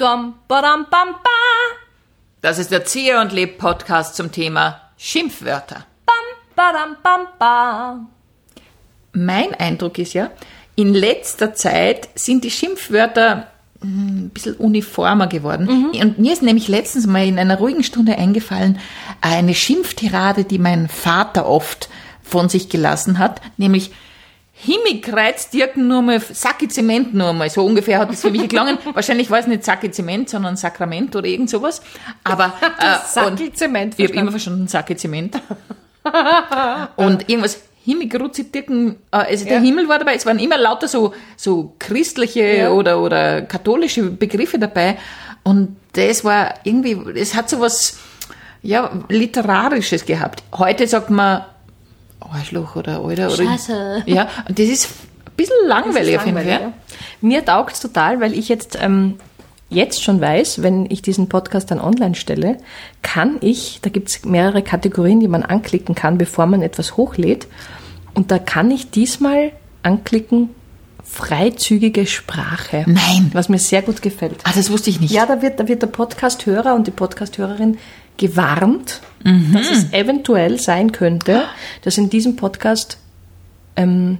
Dum, badam, bam, ba. Das ist der Zieher und Leb Podcast zum Thema Schimpfwörter. Bam, badam, bam, ba. Mein Eindruck ist ja, in letzter Zeit sind die Schimpfwörter hm, ein bisschen uniformer geworden. Und mir ist nämlich letztens mal in einer ruhigen Stunde eingefallen, eine Schimpftirade, die mein Vater oft von sich gelassen hat, nämlich Himmikreiz Dirken nur mal, Sacki Zement nur mal, so ungefähr hat es für mich geklungen. Wahrscheinlich war es nicht Sacki Zement, sondern Sakrament oder irgend sowas. Aber, äh, Sacki Zement Ich habe immer verstanden, Sacki Zement. und irgendwas, Himmelgrutzi Dirken, äh, also der Ja. Himmel war dabei, es waren immer lauter so, so christliche Ja. oder, oder katholische Begriffe dabei. Und das war irgendwie, es hat so was, ja, Literarisches gehabt. Heute sagt man Arschloch oder Alter. Oder, Scheiße. Ja, und das ist ein bisschen langweilig, finde ich. Langweilig, ja. Mir taugt's total, weil ich jetzt, ähm, jetzt schon weiß, wenn ich diesen Podcast dann online stelle, kann ich, da gibt's mehrere Kategorien, die man anklicken kann, bevor man etwas hochlädt. Und da kann ich diesmal anklicken, freizügige Sprache. Nein. Was mir sehr gut gefällt. Ah, das wusste ich nicht. Ja, da wird, da wird der Podcast-Hörer und die Podcast-Hörerin gewarnt, Mhm. dass es eventuell sein könnte, dass in diesem Podcast ähm,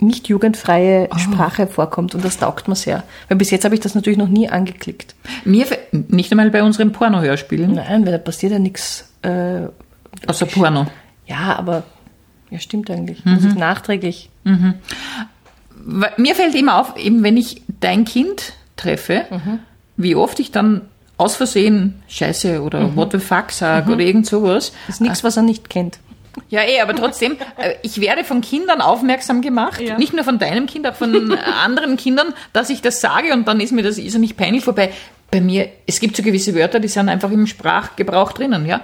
nicht jugendfreie Oh. Sprache vorkommt und das taugt mir sehr. Weil bis jetzt habe ich das natürlich noch nie angeklickt. Mir, nicht einmal bei unseren Porno-Hörspielen, Nein, weil da passiert ja nichts. Äh, außer Porno. ja, aber ja, stimmt eigentlich. Mhm. Muss ich nachträglich. Weil Mir fällt immer auf, eben wenn ich dein Kind treffe, wie oft ich dann aus Versehen Scheiße oder What the fuck sag oder irgend sowas. Das ist nichts, was er nicht kennt. Ja, eh, aber trotzdem, äh, ich werde von Kindern aufmerksam gemacht, Ja. nicht nur von deinem Kind, auch von anderen Kindern, dass ich das sage und dann ist mir das ist nicht peinlich vorbei. Bei mir, es gibt so gewisse Wörter, die sind einfach im Sprachgebrauch drinnen, ja?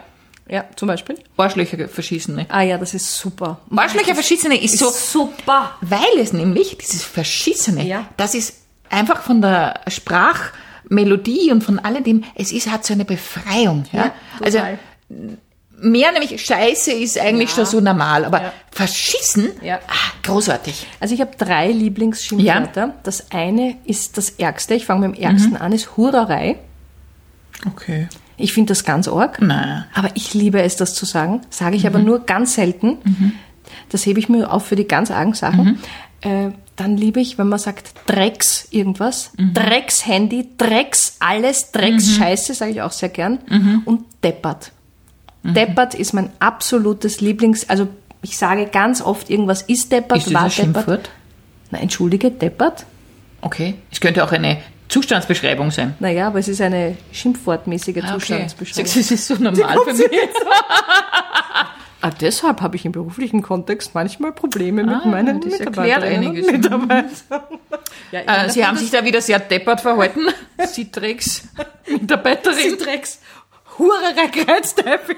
Ja, zum Beispiel. Arschlöcher verschissene. Ah ja, das ist super. Arschlöcher verschissene ist so, super. weil es nämlich, dieses Verschissene, Ja. das ist einfach von der Sprachmelodie und von alledem, es ist, hat so eine Befreiung, ja? Ja, also, mehr nämlich Scheiße ist eigentlich Ja. schon so normal, aber Ja. verschissen, Ja. ah, großartig. Also ich habe drei Lieblingsschimpfwörter. Das eine ist das Ärgste, ich fange mit dem Ärgsten an, ist Hurerei. Okay. Ich finde das ganz arg. Nein. Aber ich liebe es, das zu sagen. Sage ich aber nur ganz selten. Das hebe ich mir auf für die ganz argen Sachen. Äh, dann liebe ich, wenn man sagt Drecks irgendwas. Drecks Handy, Drecks alles, Drecks Scheiße, sage ich auch sehr gern. Und Deppert. Deppert ist mein absolutes Lieblings... Also ich sage ganz oft irgendwas ist Deppert, Ist das war ein Deppert. Schimpfwort? Na, entschuldige, Deppert? Okay. Es könnte auch eine Zustandsbeschreibung sein. Naja, aber es ist eine schimpfwortmäßige Ah, Zustandsbeschreibung. Das ist so normal für mich. Ah, deshalb habe ich im beruflichen Kontext manchmal Probleme mit Ah, meinen das Mitarbeiterinnen und Mitarbeitern. Ja, Äh, Sie haben sich da wieder sehr deppert verhalten. Drecks Mitarbeiterin. Drecks Hurerei Kreuzteufel.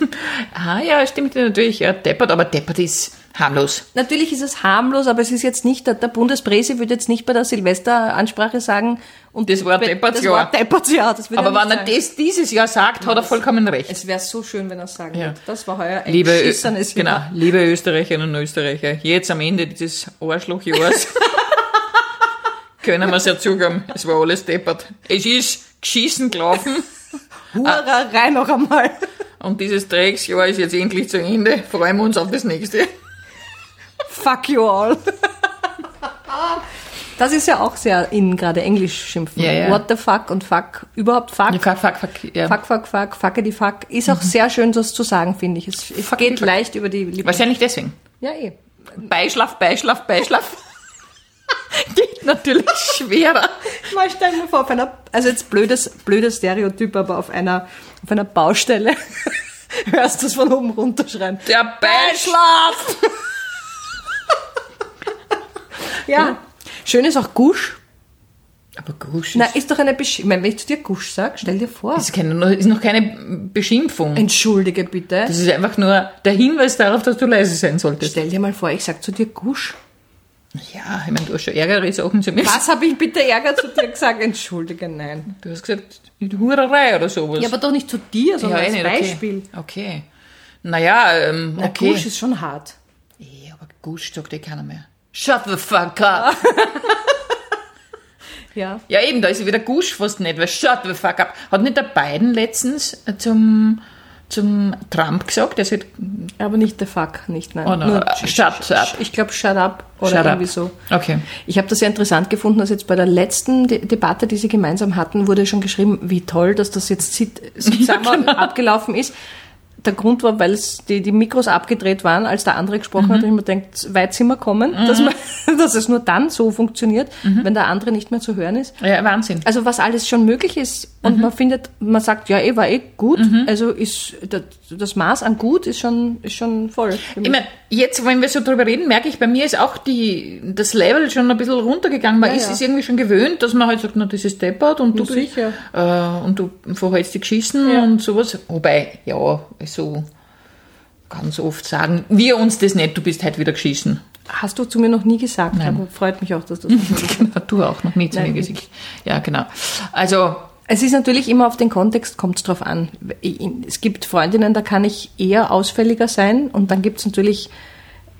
Ah ja, stimmt natürlich. Ja, deppert, aber deppert ist harmlos. Natürlich ist es harmlos, aber es ist jetzt nicht, der, Bundespräse würde jetzt nicht bei der Silvesteransprache sagen, und Das war Depperts das war Jahr. Das Aber er wenn er das dieses Jahr sagt, hat er vollkommen recht. Es wäre so schön, wenn er es sagen Ja. würde. Das war heuer ein Liebe, geschissenes genau, Jahr. liebe Österreicherinnen und Österreicher, jetzt am Ende dieses Arschlochjahres können wir es ja zugeben, es war alles deppert. Es ist geschissen gelaufen Hurerei noch einmal. Und dieses Drecksjahr ist jetzt endlich zu Ende. Freuen wir uns auf das nächste. Fuck you all. Das ist ja auch sehr in gerade Englisch schimpfen. Ja, ja. What the fuck und fuck. Überhaupt fuck. Ja, fuck, fuck, fuck, ja. Fuck, fuck, fuck, fuckity fuck. Ist auch sehr schön, das zu sagen, finde ich. Es, es geht fuck. leicht über die Lippen. Wahrscheinlich deswegen. Ja, eh. Beischlaf, Beischlaf, Beischlaf. Natürlich schwerer. Mal stell mir vor, auf einer, also jetzt blödes, blödes Stereotyp, aber auf einer, auf einer Baustelle hörst du es von oben runterschreien. Der Beischlaf! Ja. Schön ist auch Gusch. Aber Gusch Na, ist, ist doch eine Besch ich meine, wenn ich zu dir Gusch sag, stell dir vor. ist, keine, ist noch keine Beschimpfung. Entschuldige bitte. Das ist einfach nur der Hinweis darauf, dass du leise sein solltest. Stell dir mal vor, ich sag zu dir Gusch. Ja, ich meine, du hast schon ärgere Sachen zu mir. Was habe ich bitte Ärger zu dir gesagt? Entschuldige, nein. Du hast gesagt, mit Hurerei oder sowas. Ja, aber doch nicht zu dir, sondern eh als nicht, Beispiel. Okay. okay. Naja, ähm, Na, okay. Gusch ist schon hart. Eh, aber Gusch sagt eh keiner mehr. Shut the fuck up. Ja. Ja, eben, da ist ja wieder Gusch fast nicht, weil shut the fuck up. Hat nicht der Biden letztens zum, zum Trump gesagt, der sagt, Aber nicht the fuck, nicht, nein. Oh, no. Nur shut up. Ich glaube, shut up oder Shut up. irgendwie so. okay. Ich habe das sehr interessant gefunden, dass jetzt bei der letzten De Debatte, die sie gemeinsam hatten, wurde schon geschrieben, wie toll, dass das jetzt sit- sitsamer genau. abgelaufen ist. Der Grund war, weil es die, die Mikros abgedreht waren, als der andere gesprochen hat und ich mir denkt, weit sind wir kommen, dass, man, dass es nur dann so funktioniert, wenn der andere nicht mehr zu hören ist. Ja, Wahnsinn. Also was alles schon möglich ist und man findet, man sagt, ja, eh, war eh gut, also ist das, das Maß an gut ist schon, ist schon voll. Ich meine, jetzt, wenn wir so drüber reden, merke ich, bei mir ist auch die, das Level schon ein bisschen runtergegangen. Man Ja, ist ja. es irgendwie schon gewöhnt, dass man halt sagt, na, das ist deppert und du, Ja, sicher. Äh, und du verhältst dich geschissen und sowas. Wobei, ja, so ganz oft sagen wir uns das nicht, du bist halt wieder geschissen. Hast du zu mir noch nie gesagt, aber freut mich auch, dass du das gesagt hast. Genau, du auch noch nie zu Nein, mir gesagt. Ja, genau. Also, Es ist natürlich immer auf den Kontext, kommt es drauf an. Es gibt Freundinnen, da kann ich eher ausfälliger sein und dann gibt es natürlich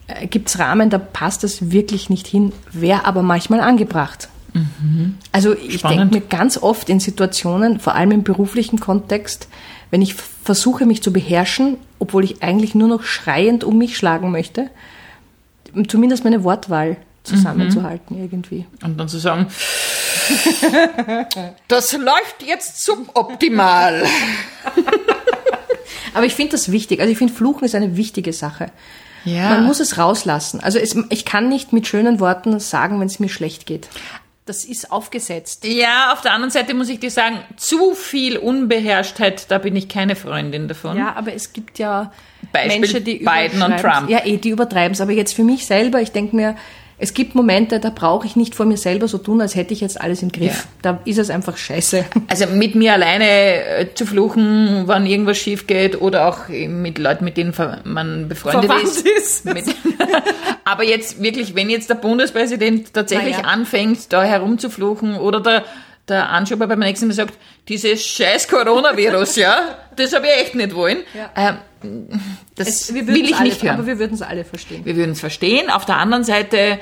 äh, Rahmen, da passt es wirklich nicht hin, wäre aber manchmal angebracht. Also ich denke mir ganz oft in Situationen, vor allem im beruflichen Kontext, wenn ich versuche, mich zu beherrschen, obwohl ich eigentlich nur noch schreiend um mich schlagen möchte, zumindest meine Wortwahl zusammenzuhalten irgendwie. und dann zu sagen, das läuft jetzt suboptimal. Aber ich finde das wichtig. Also ich finde, Fluchen ist eine wichtige Sache. Ja. Man muss es rauslassen. Also es, ich kann nicht mit schönen Worten sagen, wenn es mir schlecht geht. Das ist aufgesetzt. Ja, auf der anderen Seite muss ich dir sagen, zu viel Unbeherrschtheit, da bin ich keine Freundin davon. Ja, aber es gibt ja Beispiel Menschen, die Biden und. Trump. Ja, eh, die übertreiben es. Aber jetzt für mich selber, ich denke mir, es gibt Momente, da brauche ich nicht vor mir selber so tun, als hätte ich jetzt alles im Griff. Da ist es einfach scheiße. Also mit mir alleine äh, zu fluchen, wann irgendwas schief geht oder auch mit Leuten, mit denen man befreundet Verwandt ist. ist. Aber jetzt wirklich, wenn jetzt der Bundespräsident tatsächlich ja. anfängt, da herumzufluchen oder der, der Anschuber beim nächsten Mal sagt, dieses scheiß Coronavirus, ja, das habe ich echt nicht wollen. Ähm, das Es- will ich alle, nicht hören. Aber wir würden es alle verstehen. Wir würden es verstehen. Auf der anderen Seite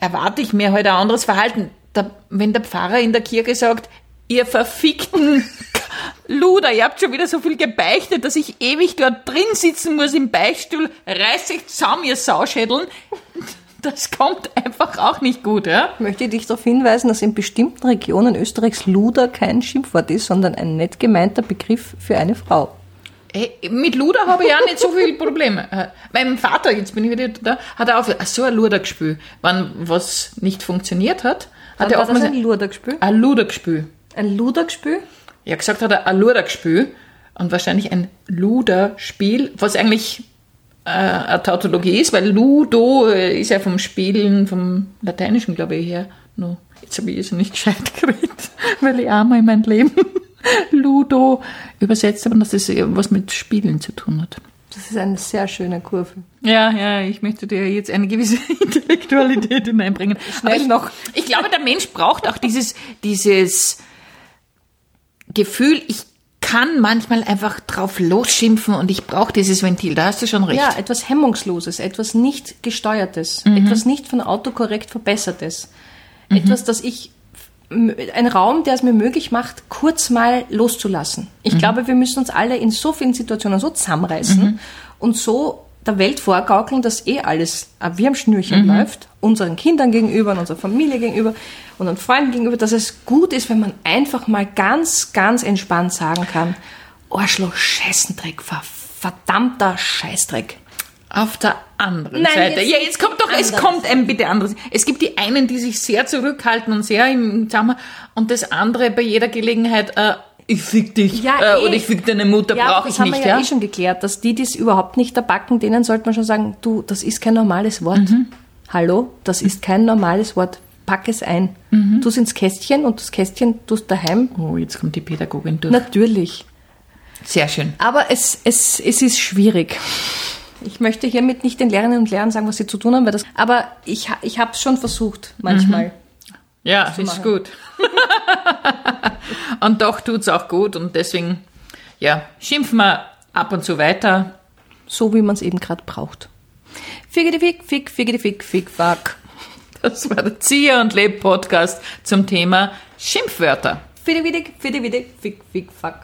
erwarte ich mir halt ein anderes Verhalten. Der, wenn der Pfarrer in der Kirche sagt, ihr verfickten Luder, ihr habt schon wieder so viel gebeichtet, dass ich ewig dort drin sitzen muss im Beichtstuhl, reiß euch zusammen, ihr Sauschädeln. Das kommt einfach auch nicht gut, ja? Ich möchte dich darauf hinweisen, dass in bestimmten Regionen Österreichs Luder kein Schimpfwort ist, sondern ein nett gemeinter Begriff für eine Frau. Hey, mit Luder habe ich auch nicht so viel Probleme. Äh, Mein Vater, jetzt bin ich wieder da, hat er auch so ein Ludergespül. Wenn was nicht funktioniert hat, hat er auch mal ein Ludergespül? ein Ludergespül. Ein Ludergespül? Ja, gesagt hat er ein Ludergespül und wahrscheinlich ein Luderspiel, was eigentlich äh, eine Tautologie ist, weil Ludo äh, ist ja vom Spielen, vom Lateinischen, glaube ich, her. No. Jetzt habe ich es nicht gescheit geredet, weil ich einmal in meinem Leben Ludo übersetzt habe und dass das was mit Spielen zu tun hat. Das ist eine sehr schöne Kurve. Ja, ja, ich möchte dir jetzt eine gewisse Intellektualität hineinbringen. Aber ich, noch. ich glaube, der Mensch braucht auch dieses, dieses Gefühl, ich kann manchmal einfach drauf losschimpfen und ich brauche dieses Ventil. Da hast du schon recht. Ja, etwas Hemmungsloses, etwas nicht Gesteuertes, Mhm. etwas nicht von Autokorrekt Verbessertes. Mhm. Etwas, das ich, ein Raum, der es mir möglich macht, kurz mal loszulassen. Ich Mhm. glaube, wir müssen uns alle in so vielen Situationen so zusammenreißen Mhm. und so der Welt vorgaukeln, dass eh alles wie am Schnürchen Mhm. läuft, unseren Kindern gegenüber, und unserer Familie gegenüber, unseren Freunden gegenüber, dass es gut ist, wenn man einfach mal ganz, ganz entspannt sagen kann, Arschloch, Scheißendreck, ver verdammter Scheißdreck. Auf der anderen Nein, Seite. jetzt ja, jetzt kommt doch, es anderes. kommt ein bitte anderes. Es gibt die einen, die sich sehr zurückhalten und sehr im Zusammenhang und das andere bei jeder Gelegenheit, äh, ich fick dich Ja, äh, eh. oder ich fick deine Mutter, Ja, brauche das ich haben nicht. wir ja, ja? eh schon geklärt, dass die, die es überhaupt nicht erbacken, denen sollte man schon sagen, du, das ist kein normales Wort. Mhm. Hallo, das ist kein normales Wort. Pack es ein. Mhm. Du ins Kästchen und das Kästchen tust daheim. Oh, jetzt kommt die Pädagogin durch. Natürlich. Sehr schön. Aber es, es, es ist schwierig. Ich möchte hiermit nicht den Lehrerinnen und Lehrern sagen, was sie zu tun haben, weil das, aber ich, ich habe es schon versucht, manchmal. Ja, ist gut. und doch tut's auch gut und deswegen, ja, schimpfen wir ab und zu weiter. So wie man es eben gerade braucht. Figgedi fick, fick, figgedi fick, fick, fuck. Das war der Zieher und Leb Podcast zum Thema Schimpfwörter. Fidi, fidi, fidi, fick, fick, fuck.